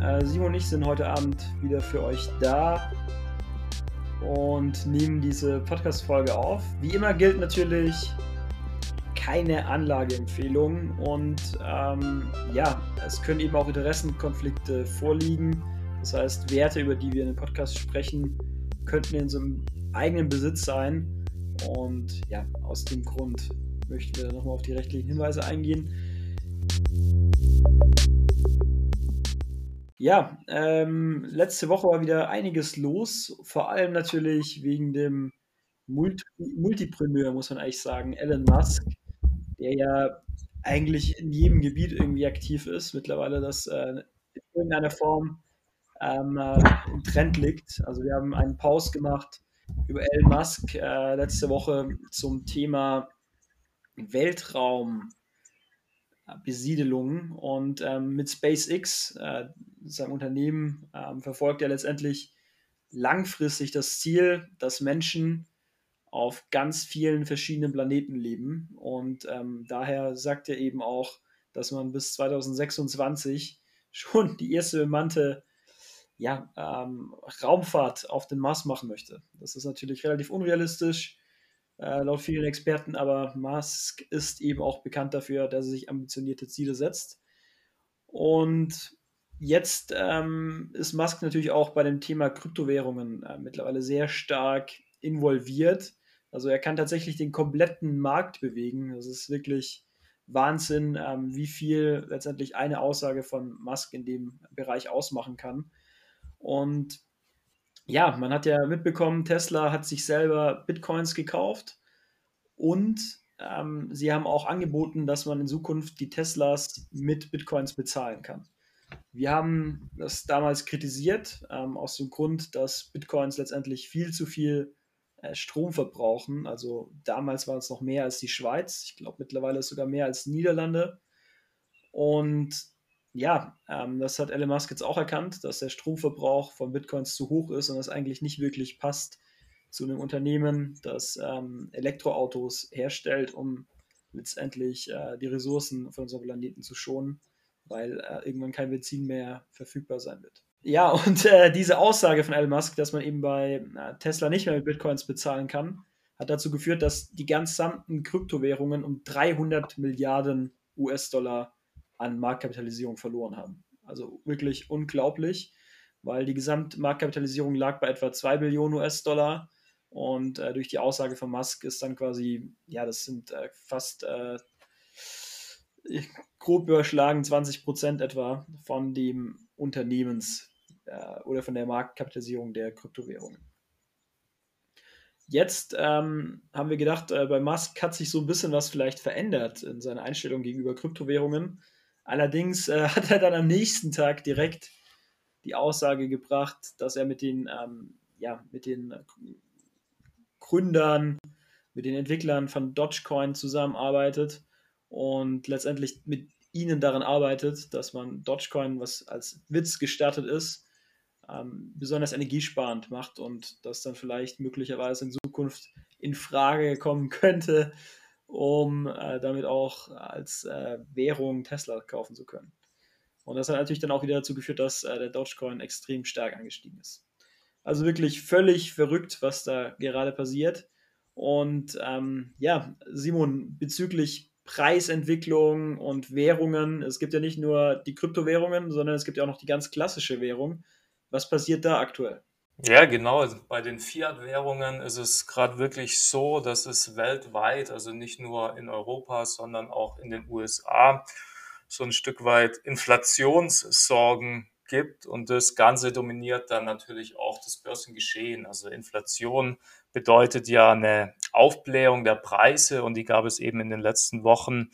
äh, Simon und ich sind heute Abend wieder für euch da und nehmen diese Podcast-Folge auf. Wie immer gilt natürlich keine Anlageempfehlung und ähm, ja, es können eben auch Interessenkonflikte vorliegen. Das heißt, Werte, über die wir in dem Podcast sprechen, könnten in einem eigenen Besitz sein. Und ja, aus dem Grund möchten wir nochmal auf die rechtlichen Hinweise eingehen. Ja, ähm, letzte Woche war wieder einiges los, vor allem natürlich wegen dem Multi Multipreneur, muss man eigentlich sagen, Elon Musk, der ja eigentlich in jedem Gebiet irgendwie aktiv ist, mittlerweile das äh, in irgendeiner Form ähm, äh, im Trend liegt. Also wir haben einen Pause gemacht über Elon Musk äh, letzte Woche zum Thema Weltraum. Besiedelung und ähm, mit SpaceX, äh, seinem Unternehmen, ähm, verfolgt er letztendlich langfristig das Ziel, dass Menschen auf ganz vielen verschiedenen Planeten leben und ähm, daher sagt er eben auch, dass man bis 2026 schon die erste bemannte ja, ähm, Raumfahrt auf den Mars machen möchte. Das ist natürlich relativ unrealistisch, äh, laut vielen Experten, aber Musk ist eben auch bekannt dafür, dass er sich ambitionierte Ziele setzt. Und jetzt ähm, ist Musk natürlich auch bei dem Thema Kryptowährungen äh, mittlerweile sehr stark involviert. Also er kann tatsächlich den kompletten Markt bewegen. Das ist wirklich Wahnsinn, ähm, wie viel letztendlich eine Aussage von Musk in dem Bereich ausmachen kann. Und ja, man hat ja mitbekommen, Tesla hat sich selber Bitcoins gekauft und ähm, sie haben auch angeboten, dass man in Zukunft die Teslas mit Bitcoins bezahlen kann. Wir haben das damals kritisiert, ähm, aus dem Grund, dass Bitcoins letztendlich viel zu viel äh, Strom verbrauchen. Also damals war es noch mehr als die Schweiz. Ich glaube, mittlerweile ist sogar mehr als Niederlande. Und ja, ähm, das hat Elon Musk jetzt auch erkannt, dass der Stromverbrauch von Bitcoins zu hoch ist und das eigentlich nicht wirklich passt zu einem Unternehmen, das ähm, Elektroautos herstellt, um letztendlich äh, die Ressourcen von unserem Planeten zu schonen, weil äh, irgendwann kein Benzin mehr verfügbar sein wird. Ja, und äh, diese Aussage von Elon Musk, dass man eben bei äh, Tesla nicht mehr mit Bitcoins bezahlen kann, hat dazu geführt, dass die gesamten Kryptowährungen um 300 Milliarden US-Dollar an Marktkapitalisierung verloren haben. Also wirklich unglaublich, weil die Gesamtmarktkapitalisierung lag bei etwa 2 Billionen US-Dollar und äh, durch die Aussage von Musk ist dann quasi, ja, das sind äh, fast äh, grob überschlagen 20 Prozent etwa von dem Unternehmens äh, oder von der Marktkapitalisierung der Kryptowährungen. Jetzt ähm, haben wir gedacht, äh, bei Musk hat sich so ein bisschen was vielleicht verändert in seiner Einstellung gegenüber Kryptowährungen. Allerdings äh, hat er dann am nächsten Tag direkt die Aussage gebracht, dass er mit den, ähm, ja, mit den Gründern, mit den Entwicklern von Dogecoin zusammenarbeitet und letztendlich mit ihnen daran arbeitet, dass man Dogecoin, was als Witz gestartet ist, ähm, besonders energiesparend macht und das dann vielleicht möglicherweise in Zukunft in Frage kommen könnte, um äh, damit auch als äh, Währung Tesla kaufen zu können. Und das hat natürlich dann auch wieder dazu geführt, dass äh, der Dogecoin extrem stark angestiegen ist. Also wirklich völlig verrückt, was da gerade passiert. Und ähm, ja, Simon, bezüglich Preisentwicklung und Währungen, es gibt ja nicht nur die Kryptowährungen, sondern es gibt ja auch noch die ganz klassische Währung. Was passiert da aktuell? Ja, genau. Also bei den Fiat-Währungen ist es gerade wirklich so, dass es weltweit, also nicht nur in Europa, sondern auch in den USA, so ein Stück weit Inflationssorgen gibt. Und das Ganze dominiert dann natürlich auch das Börsengeschehen. Also Inflation bedeutet ja eine Aufblähung der Preise und die gab es eben in den letzten Wochen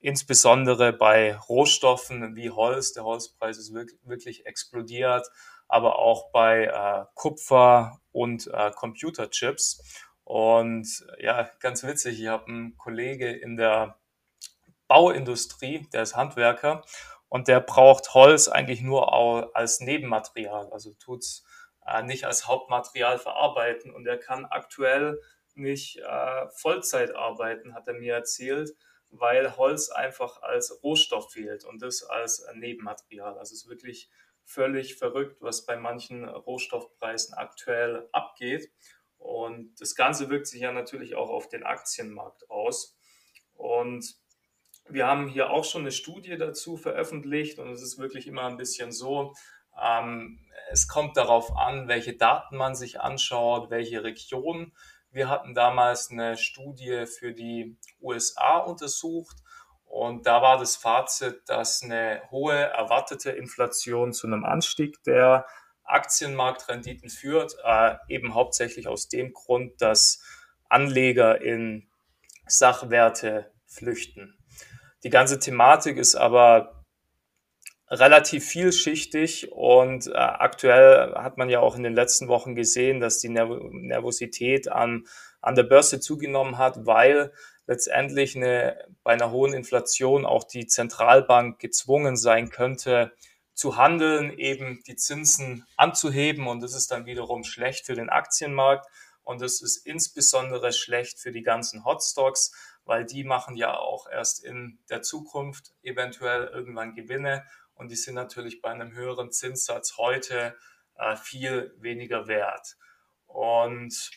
insbesondere bei Rohstoffen wie Holz. Der Holzpreis ist wirklich explodiert aber auch bei äh, Kupfer und äh, Computerchips. Und ja, ganz witzig, ich habe einen Kollege in der Bauindustrie, der ist Handwerker und der braucht Holz eigentlich nur als Nebenmaterial, also tut's äh, nicht als Hauptmaterial verarbeiten und er kann aktuell nicht äh, Vollzeit arbeiten, hat er mir erzählt, weil Holz einfach als Rohstoff fehlt und das als Nebenmaterial. Also es ist wirklich völlig verrückt, was bei manchen Rohstoffpreisen aktuell abgeht. Und das Ganze wirkt sich ja natürlich auch auf den Aktienmarkt aus. Und wir haben hier auch schon eine Studie dazu veröffentlicht und es ist wirklich immer ein bisschen so, ähm, es kommt darauf an, welche Daten man sich anschaut, welche Region. Wir hatten damals eine Studie für die USA untersucht und da war das Fazit, dass eine hohe erwartete Inflation zu einem Anstieg der Aktienmarktrenditen führt, äh, eben hauptsächlich aus dem Grund, dass Anleger in Sachwerte flüchten. Die ganze Thematik ist aber relativ vielschichtig und äh, aktuell hat man ja auch in den letzten Wochen gesehen, dass die Nervosität an, an der Börse zugenommen hat, weil letztendlich eine, bei einer hohen Inflation auch die Zentralbank gezwungen sein könnte, zu handeln, eben die Zinsen anzuheben. Und das ist dann wiederum schlecht für den Aktienmarkt. Und das ist insbesondere schlecht für die ganzen Hotstocks, weil die machen ja auch erst in der Zukunft eventuell irgendwann Gewinne. Und die sind natürlich bei einem höheren Zinssatz heute äh, viel weniger wert. Und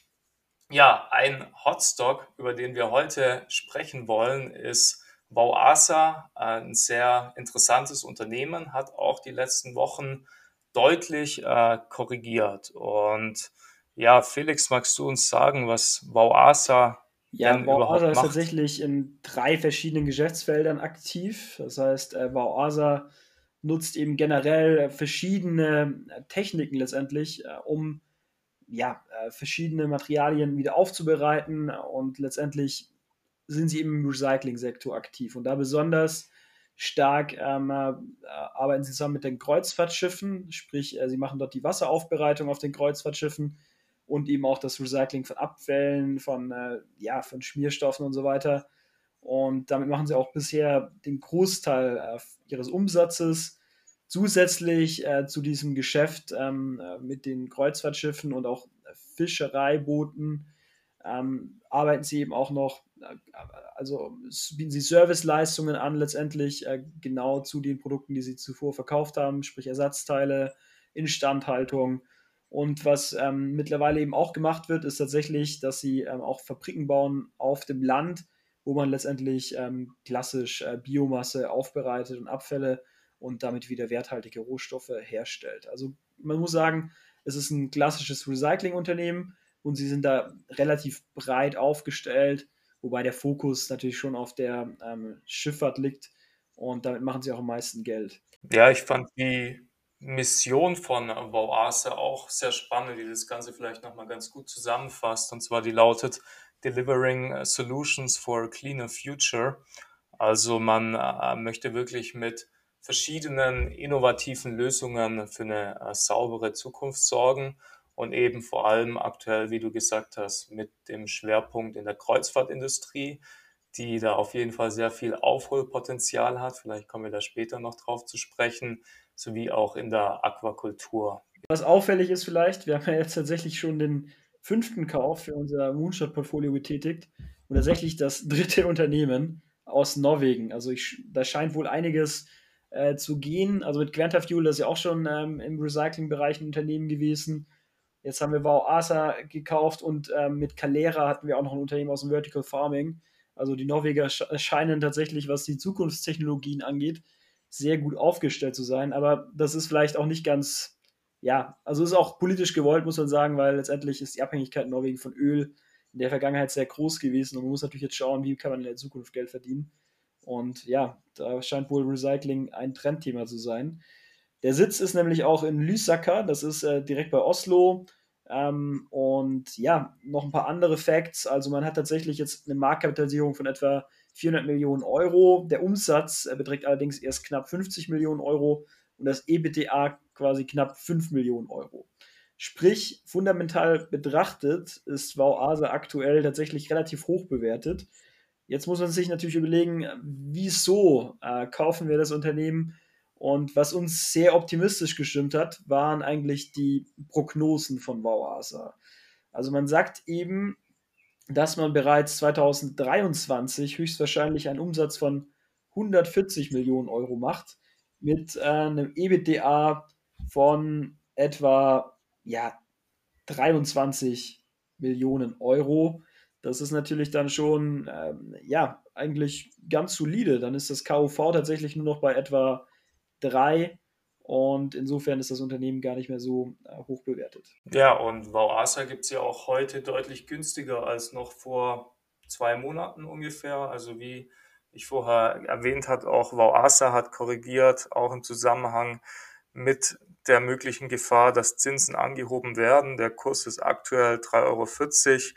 ja, ein Hotstock, über den wir heute sprechen wollen, ist Bauasa, ein sehr interessantes Unternehmen, hat auch die letzten Wochen deutlich äh, korrigiert. Und ja, Felix, magst du uns sagen, was Bauasa ja, Bauasa ist tatsächlich in drei verschiedenen Geschäftsfeldern aktiv. Das heißt, äh, Bauasa nutzt eben generell verschiedene Techniken letztendlich, äh, um ja, äh, verschiedene Materialien wieder aufzubereiten. Und letztendlich sind sie im Recycling-Sektor aktiv. Und da besonders stark ähm, äh, arbeiten sie zusammen mit den Kreuzfahrtschiffen, sprich äh, sie machen dort die Wasseraufbereitung auf den Kreuzfahrtschiffen und eben auch das Recycling von Abfällen, von, äh, ja, von Schmierstoffen und so weiter. Und damit machen sie auch bisher den Großteil äh, ihres Umsatzes Zusätzlich äh, zu diesem Geschäft ähm, äh, mit den Kreuzfahrtschiffen und auch Fischereibooten ähm, arbeiten sie eben auch noch, äh, also bieten sie Serviceleistungen an, letztendlich äh, genau zu den Produkten, die sie zuvor verkauft haben, sprich Ersatzteile, Instandhaltung. Und was ähm, mittlerweile eben auch gemacht wird, ist tatsächlich, dass sie ähm, auch Fabriken bauen auf dem Land, wo man letztendlich ähm, klassisch äh, Biomasse aufbereitet und Abfälle und damit wieder werthaltige Rohstoffe herstellt. Also man muss sagen, es ist ein klassisches Recycling-Unternehmen und sie sind da relativ breit aufgestellt, wobei der Fokus natürlich schon auf der ähm, Schifffahrt liegt und damit machen sie auch am meisten Geld. Ja, ich fand die Mission von Wauase auch sehr spannend, die das Ganze vielleicht nochmal ganz gut zusammenfasst. Und zwar die lautet Delivering Solutions for a Cleaner Future. Also man äh, möchte wirklich mit verschiedenen innovativen Lösungen für eine äh, saubere Zukunft sorgen und eben vor allem aktuell, wie du gesagt hast, mit dem Schwerpunkt in der Kreuzfahrtindustrie, die da auf jeden Fall sehr viel Aufholpotenzial hat. Vielleicht kommen wir da später noch drauf zu sprechen, sowie auch in der Aquakultur. Was auffällig ist vielleicht, wir haben ja jetzt tatsächlich schon den fünften Kauf für unser Moonshot-Portfolio getätigt und tatsächlich das dritte Unternehmen aus Norwegen. Also ich, da scheint wohl einiges äh, zu gehen. Also mit Quanta Fuel, das ist ja auch schon ähm, im Recycling-Bereich ein Unternehmen gewesen. Jetzt haben wir Wow Asa gekauft und ähm, mit Calera hatten wir auch noch ein Unternehmen aus dem Vertical Farming. Also die Norweger scheinen tatsächlich, was die Zukunftstechnologien angeht, sehr gut aufgestellt zu sein. Aber das ist vielleicht auch nicht ganz, ja, also ist auch politisch gewollt, muss man sagen, weil letztendlich ist die Abhängigkeit Norwegen von Öl in der Vergangenheit sehr groß gewesen und man muss natürlich jetzt schauen, wie kann man in der Zukunft Geld verdienen. Und ja, da scheint wohl Recycling ein Trendthema zu sein. Der Sitz ist nämlich auch in Lysaker, das ist äh, direkt bei Oslo. Ähm, und ja, noch ein paar andere Facts. Also man hat tatsächlich jetzt eine Marktkapitalisierung von etwa 400 Millionen Euro. Der Umsatz äh, beträgt allerdings erst knapp 50 Millionen Euro und das EBITDA quasi knapp 5 Millionen Euro. Sprich, fundamental betrachtet ist Wauase aktuell tatsächlich relativ hoch bewertet. Jetzt muss man sich natürlich überlegen, wieso äh, kaufen wir das Unternehmen? Und was uns sehr optimistisch gestimmt hat, waren eigentlich die Prognosen von Wauasa. Also man sagt eben, dass man bereits 2023 höchstwahrscheinlich einen Umsatz von 140 Millionen Euro macht mit äh, einem EBITDA von etwa ja, 23 Millionen Euro. Das ist natürlich dann schon, ähm, ja, eigentlich ganz solide. Dann ist das KUV tatsächlich nur noch bei etwa 3 und insofern ist das Unternehmen gar nicht mehr so äh, hoch bewertet. Ja, und Wauasa gibt es ja auch heute deutlich günstiger als noch vor zwei Monaten ungefähr. Also wie ich vorher erwähnt habe, auch Wauasa hat korrigiert, auch im Zusammenhang mit der möglichen Gefahr, dass Zinsen angehoben werden. Der Kurs ist aktuell 3,40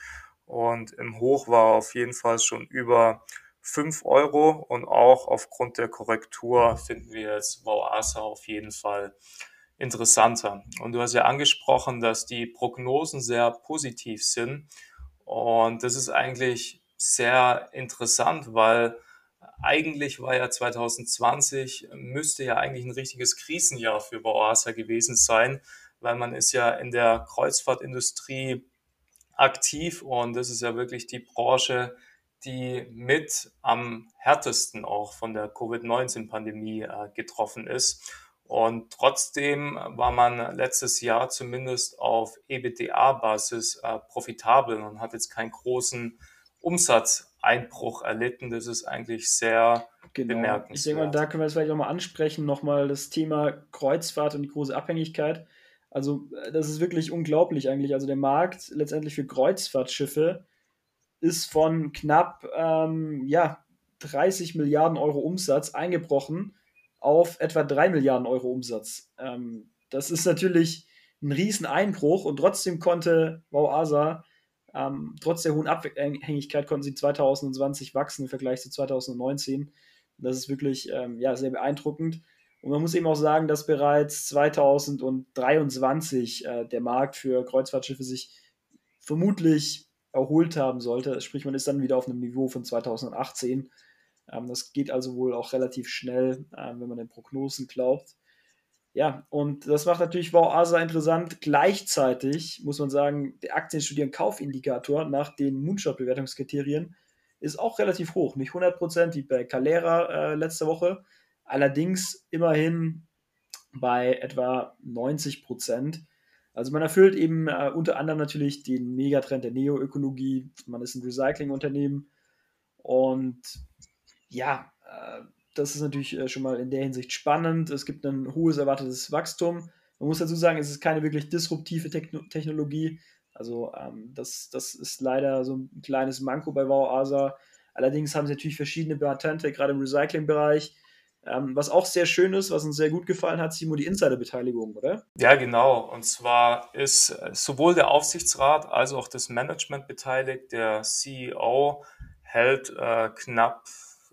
Euro und im Hoch war auf jeden Fall schon über 5 Euro und auch aufgrund der Korrektur finden wir jetzt Wauasa auf jeden Fall interessanter. Und du hast ja angesprochen, dass die Prognosen sehr positiv sind und das ist eigentlich sehr interessant, weil eigentlich war ja 2020, müsste ja eigentlich ein richtiges Krisenjahr für Bauasa gewesen sein, weil man ist ja in der Kreuzfahrtindustrie aktiv und das ist ja wirklich die Branche, die mit am härtesten auch von der Covid-19-Pandemie äh, getroffen ist. Und trotzdem war man letztes Jahr zumindest auf EBTA-Basis äh, profitabel und hat jetzt keinen großen Umsatzeinbruch erlitten. Das ist eigentlich sehr genau. bemerkenswert. Ich denke mal, da können wir es vielleicht nochmal ansprechen, nochmal das Thema Kreuzfahrt und die große Abhängigkeit. Also äh, das ist wirklich unglaublich eigentlich. Also der Markt letztendlich für Kreuzfahrtschiffe ist von knapp ähm, ja, 30 Milliarden Euro Umsatz eingebrochen auf etwa 3 Milliarden Euro Umsatz. Ähm, das ist natürlich ein Rieseneinbruch und trotzdem konnte Wauasa ähm, trotz der hohen Abhängigkeit konnten sie 2020 wachsen im Vergleich zu 2019. Das ist wirklich ähm, ja, sehr beeindruckend. Und man muss eben auch sagen, dass bereits 2023 äh, der Markt für Kreuzfahrtschiffe sich vermutlich erholt haben sollte. Sprich, man ist dann wieder auf einem Niveau von 2018. Ähm, das geht also wohl auch relativ schnell, äh, wenn man den Prognosen glaubt. Ja, und das macht natürlich Wow Asa interessant. Gleichzeitig muss man sagen, der Aktienstudien-Kaufindikator nach den Moonshot-Bewertungskriterien ist auch relativ hoch. Nicht 100% wie bei Calera äh, letzte Woche, allerdings immerhin bei etwa 90%. Also man erfüllt eben äh, unter anderem natürlich den Megatrend der Neoökologie. Man ist ein Recyclingunternehmen und ja, äh, das ist natürlich äh, schon mal in der Hinsicht spannend. Es gibt ein hohes erwartetes Wachstum. Man muss dazu sagen, es ist keine wirklich disruptive Technologie. Also ähm, das, das ist leider so ein kleines Manko bei WowAsa. Allerdings haben sie natürlich verschiedene Patente, gerade im Recycling-Bereich. Ähm, was auch sehr schön ist, was uns sehr gut gefallen hat, Simo, die Insider-Beteiligung, oder? Ja, genau. Und zwar ist äh, sowohl der Aufsichtsrat als auch das Management beteiligt. Der CEO hält äh, knapp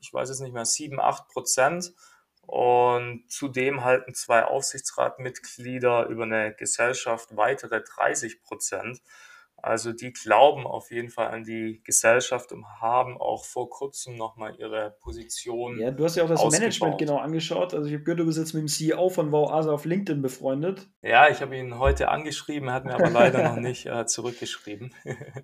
ich weiß es nicht mehr, 7, 8 Prozent. Und zudem halten zwei Aufsichtsratmitglieder über eine Gesellschaft weitere 30 Prozent. Also die glauben auf jeden Fall an die Gesellschaft und haben auch vor kurzem nochmal ihre Position. Ja, du hast ja auch das ausgebaut. Management genau angeschaut. Also ich habe gehört, du bist jetzt mit dem CEO von Wow auf LinkedIn befreundet. Ja, ich habe ihn heute angeschrieben, hat mir aber leider noch nicht äh, zurückgeschrieben.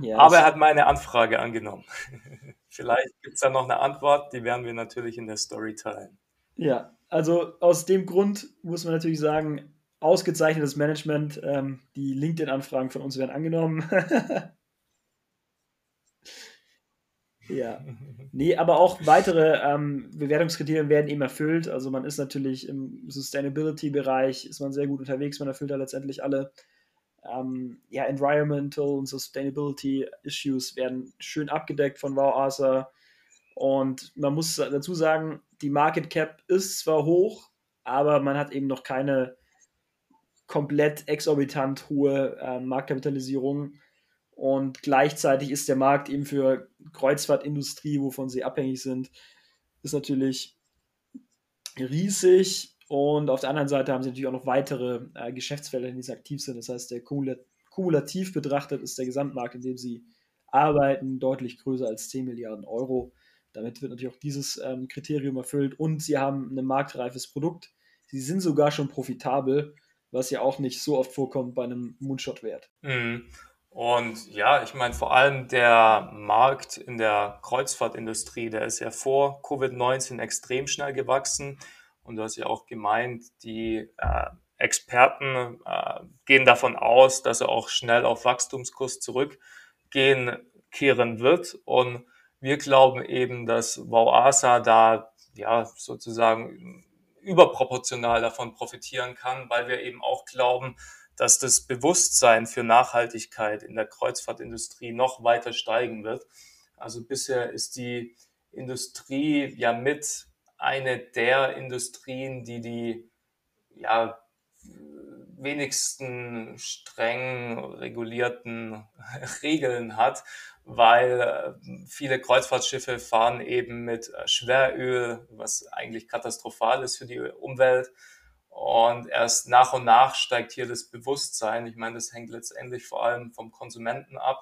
Ja, aber er hat meine Anfrage angenommen. Vielleicht gibt es da noch eine Antwort, die werden wir natürlich in der Story teilen. Ja, also aus dem Grund muss man natürlich sagen, ausgezeichnetes Management, ähm, die LinkedIn-Anfragen von uns werden angenommen. ja. Nee, aber auch weitere ähm, Bewertungskriterien werden eben erfüllt. Also man ist natürlich im Sustainability-Bereich, ist man sehr gut unterwegs, man erfüllt da letztendlich alle ähm, ja, Environmental und Sustainability Issues werden schön abgedeckt von WowArthur. Und man muss dazu sagen, die Market Cap ist zwar hoch, aber man hat eben noch keine komplett exorbitant hohe äh, Marktkapitalisierung. Und gleichzeitig ist der Markt eben für Kreuzfahrtindustrie, wovon sie abhängig sind, ist natürlich riesig. Und auf der anderen Seite haben sie natürlich auch noch weitere äh, Geschäftsfelder, in denen sie aktiv sind. Das heißt, der kumulativ betrachtet ist der Gesamtmarkt, in dem sie arbeiten, deutlich größer als 10 Milliarden Euro. Damit wird natürlich auch dieses ähm, Kriterium erfüllt und sie haben ein marktreifes Produkt. Sie sind sogar schon profitabel, was ja auch nicht so oft vorkommt bei einem Moonshot-Wert. Mhm. Und ja, ich meine, vor allem der Markt in der Kreuzfahrtindustrie, der ist ja vor Covid-19 extrem schnell gewachsen. Und du hast ja auch gemeint, die äh, Experten äh, gehen davon aus, dass er auch schnell auf Wachstumskurs zurückgehen kehren wird. Und wir glauben eben, dass Wauasa da ja sozusagen überproportional davon profitieren kann, weil wir eben auch glauben, dass das Bewusstsein für Nachhaltigkeit in der Kreuzfahrtindustrie noch weiter steigen wird. Also bisher ist die Industrie ja mit eine der Industrien, die die ja, wenigsten streng regulierten Regeln hat, weil äh, viele Kreuzfahrtschiffe fahren eben mit äh, Schweröl, was eigentlich katastrophal ist für die Umwelt. Und erst nach und nach steigt hier das Bewusstsein. Ich meine, das hängt letztendlich vor allem vom Konsumenten ab.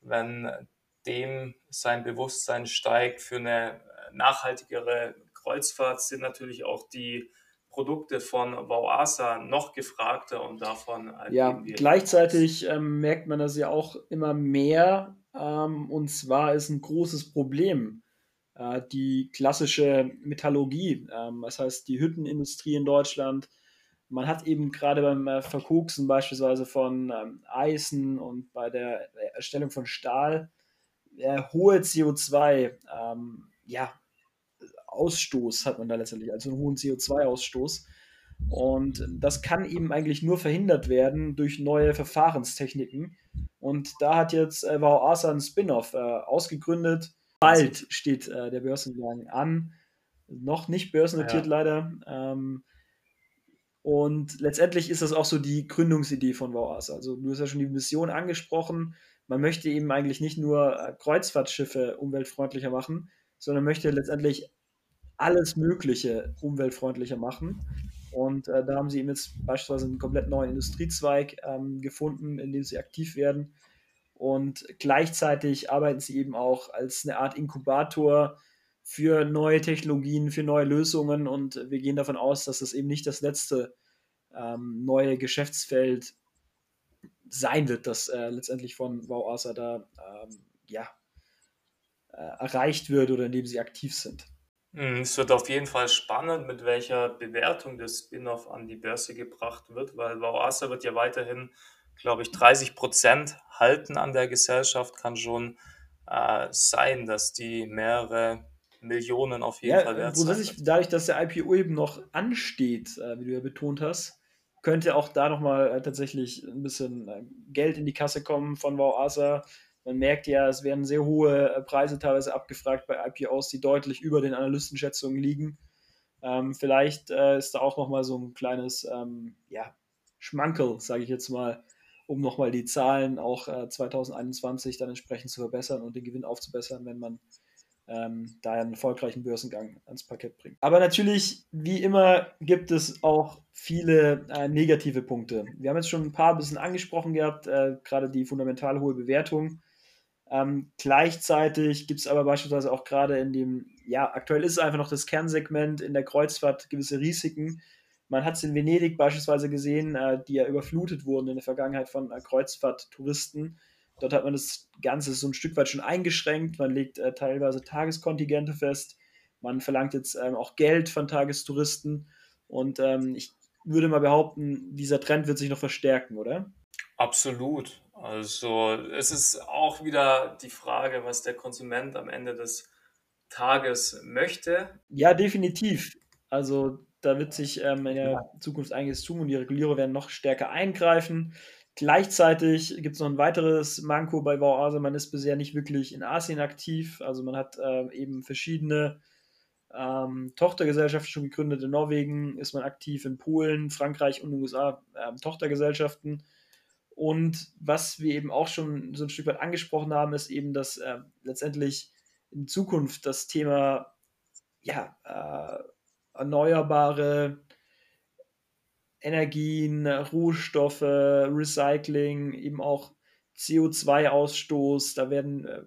Wenn dem sein Bewusstsein steigt für eine nachhaltigere Kreuzfahrt, sind natürlich auch die Produkte von Wauasa noch gefragter und davon. Ja, gleichzeitig ähm, merkt man das ja auch immer mehr. Ähm, und zwar ist ein großes Problem äh, die klassische Metallurgie, ähm, das heißt die Hüttenindustrie in Deutschland. Man hat eben gerade beim äh, Verkoksen beispielsweise von ähm, Eisen und bei der Erstellung von Stahl äh, hohe CO2 ähm, ja, Ausstoß hat man da letztendlich, also einen hohen CO2-Ausstoß. Und das kann eben eigentlich nur verhindert werden durch neue Verfahrenstechniken. Und da hat jetzt äh, Asa ein Spin-off äh, ausgegründet. Bald steht äh, der Börsengang an. Noch nicht börsennotiert ja. leider. Ähm, und letztendlich ist das auch so die Gründungsidee von Asa. Also du hast ja schon die Mission angesprochen. Man möchte eben eigentlich nicht nur äh, Kreuzfahrtschiffe umweltfreundlicher machen, sondern möchte letztendlich alles Mögliche umweltfreundlicher machen. Und äh, da haben sie eben jetzt beispielsweise einen komplett neuen Industriezweig ähm, gefunden, in dem sie aktiv werden. Und gleichzeitig arbeiten sie eben auch als eine Art Inkubator für neue Technologien, für neue Lösungen. Und wir gehen davon aus, dass das eben nicht das letzte ähm, neue Geschäftsfeld sein wird, das äh, letztendlich von WowAsa da ähm, ja, äh, erreicht wird oder in dem sie aktiv sind. Hm, es wird auf jeden Fall spannend, mit welcher Bewertung der Spin-off an die Börse gebracht wird, weil Wauasa wird ja weiterhin, glaube ich, 30 Prozent halten an der Gesellschaft. Kann schon äh, sein, dass die mehrere Millionen auf jeden ja, Fall wert sind. Dadurch, dass der IPO eben noch ansteht, äh, wie du ja betont hast, könnte auch da nochmal äh, tatsächlich ein bisschen äh, Geld in die Kasse kommen von Wauasa man merkt ja, es werden sehr hohe äh, Preise teilweise abgefragt bei IPOs, die deutlich über den Analystenschätzungen liegen. Ähm, vielleicht äh, ist da auch nochmal so ein kleines ähm, ja, Schmankel, sage ich jetzt mal, um nochmal die Zahlen auch äh, 2021 dann entsprechend zu verbessern und den Gewinn aufzubessern, wenn man ähm, da einen erfolgreichen Börsengang ans Parkett bringt. Aber natürlich, wie immer, gibt es auch viele äh, negative Punkte. Wir haben jetzt schon ein paar bisschen angesprochen gehabt, äh, gerade die fundamental hohe Bewertung. Ähm, gleichzeitig gibt es aber beispielsweise auch gerade in dem, ja, aktuell ist es einfach noch das Kernsegment in der Kreuzfahrt gewisse Risiken. Man hat es in Venedig beispielsweise gesehen, äh, die ja überflutet wurden in der Vergangenheit von äh, Kreuzfahrttouristen. Dort hat man das Ganze so ein Stück weit schon eingeschränkt. Man legt äh, teilweise Tageskontingente fest. Man verlangt jetzt ähm, auch Geld von Tagestouristen. Und ähm, ich würde mal behaupten, dieser Trend wird sich noch verstärken, oder? Absolut. Also es ist auch wieder die Frage, was der Konsument am Ende des Tages möchte. Ja, definitiv. Also da wird sich ähm, in der ja. Zukunft einiges tun und die Regulierer werden noch stärker eingreifen. Gleichzeitig gibt es noch ein weiteres Manko bei Bauase. Man ist bisher nicht wirklich in Asien aktiv. Also man hat äh, eben verschiedene ähm, Tochtergesellschaften schon gegründet. In Norwegen ist man aktiv, in Polen, Frankreich und USA äh, Tochtergesellschaften. Und was wir eben auch schon so ein Stück weit angesprochen haben, ist eben, dass äh, letztendlich in Zukunft das Thema ja, äh, erneuerbare Energien, Rohstoffe, Recycling, eben auch CO2-Ausstoß, da werden äh,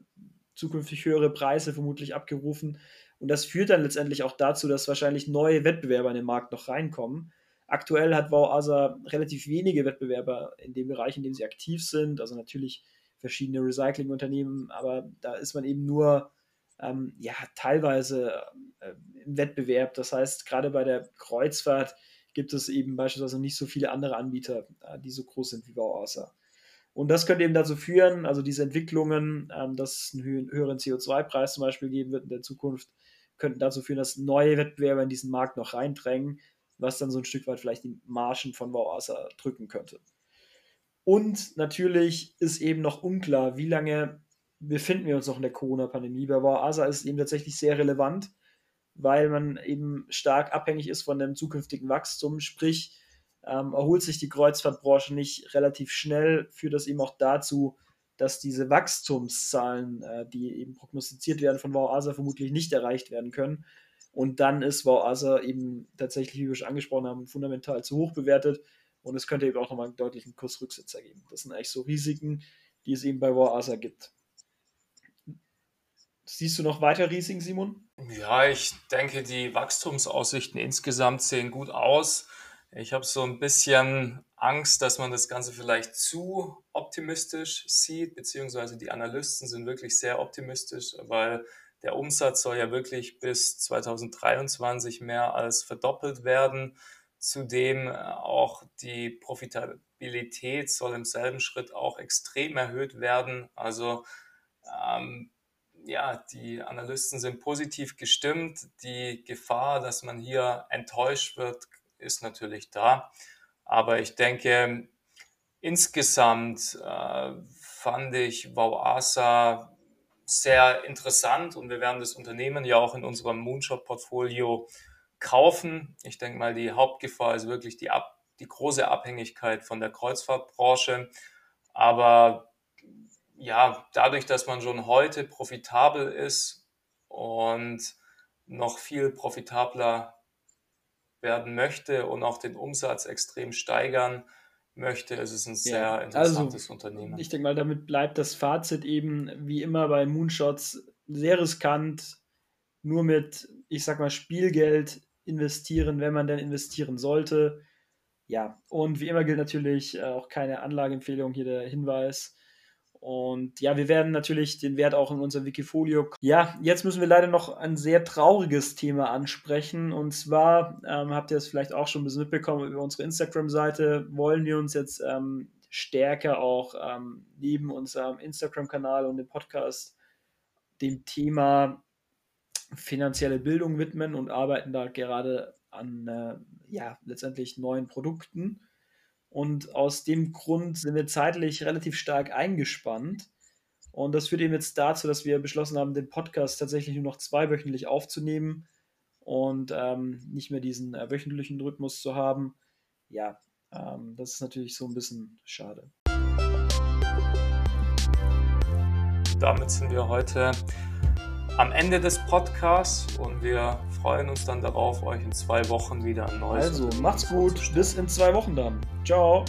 zukünftig höhere Preise vermutlich abgerufen. Und das führt dann letztendlich auch dazu, dass wahrscheinlich neue Wettbewerber in den Markt noch reinkommen. Aktuell hat Wauasa relativ wenige Wettbewerber in dem Bereich, in dem sie aktiv sind. Also natürlich verschiedene Recyclingunternehmen, aber da ist man eben nur ähm, ja, teilweise äh, im Wettbewerb. Das heißt, gerade bei der Kreuzfahrt gibt es eben beispielsweise nicht so viele andere Anbieter, äh, die so groß sind wie Bauasa. Und das könnte eben dazu führen, also diese Entwicklungen, ähm, dass es einen höheren CO2-Preis zum Beispiel geben wird in der Zukunft, könnten dazu führen, dass neue Wettbewerber in diesen Markt noch reindrängen, was dann so ein Stück weit vielleicht die Margen von Bauasa drücken könnte. Und natürlich ist eben noch unklar, wie lange befinden wir uns noch in der Corona-Pandemie. Bei Bauasa ist es eben tatsächlich sehr relevant, weil man eben stark abhängig ist von dem zukünftigen Wachstum. Sprich, ähm, erholt sich die Kreuzfahrtbranche nicht relativ schnell, führt das eben auch dazu, dass diese Wachstumszahlen, äh, die eben prognostiziert werden von Wauasa, vermutlich nicht erreicht werden können. Und dann ist Wauasa eben tatsächlich, wie wir schon angesprochen haben, fundamental zu hoch bewertet. Und es könnte eben auch nochmal einen deutlichen Kursrücksetzer geben. Das sind eigentlich so Risiken, die es eben bei Wauasa gibt. Siehst du noch weiter Risiken, Simon? Ja, ich denke, die Wachstumsaussichten insgesamt sehen gut aus. Ich habe so ein bisschen Angst, dass man das Ganze vielleicht zu optimistisch sieht, beziehungsweise die Analysten sind wirklich sehr optimistisch, weil der Umsatz soll ja wirklich bis 2023 mehr als verdoppelt werden. Zudem äh, auch die Profitabilität soll im selben Schritt auch extrem erhöht werden. Also ähm, ja, die Analysten sind positiv gestimmt. Die Gefahr, dass man hier enttäuscht wird, ist natürlich da. Aber ich denke, insgesamt äh, fand ich Wauasa sehr interessant und wir werden das Unternehmen ja auch in unserem Moonshot-Portfolio kaufen. Ich denke mal, die Hauptgefahr ist wirklich die, Ab die große Abhängigkeit von der Kreuzfahrtbranche. Aber ja, dadurch, dass man schon heute profitabel ist und noch viel profitabler werden möchte und auch den Umsatz extrem steigern möchte, ist es ein sehr ja, also interessantes also, Unternehmen. Ich denke mal, damit bleibt das Fazit eben wie immer bei Moonshots sehr riskant, nur mit, ich sag mal, Spielgeld investieren, wenn man denn investieren sollte. Ja, und wie immer gilt natürlich äh, auch keine Anlageempfehlung, hier der Hinweis. Und ja, wir werden natürlich den Wert auch in unserem Wikifolio. Ja, jetzt müssen wir leider noch ein sehr trauriges Thema ansprechen. Und zwar ähm, habt ihr es vielleicht auch schon ein bisschen mitbekommen über unsere Instagram-Seite, wollen wir uns jetzt ähm, stärker auch ähm, neben unserem Instagram-Kanal und dem Podcast dem Thema finanzielle Bildung widmen und arbeiten da gerade an äh, ja, letztendlich neuen Produkten. Und aus dem Grund sind wir zeitlich relativ stark eingespannt. Und das führt eben jetzt dazu, dass wir beschlossen haben, den Podcast tatsächlich nur noch zweiwöchentlich aufzunehmen und ähm, nicht mehr diesen äh, wöchentlichen Rhythmus zu haben. Ja, ähm, das ist natürlich so ein bisschen schade. Damit sind wir heute am Ende des Podcasts und wir freuen uns dann darauf, euch in zwei Wochen wieder ein neues. Also macht's gut, bis in zwei Wochen dann. Ciao.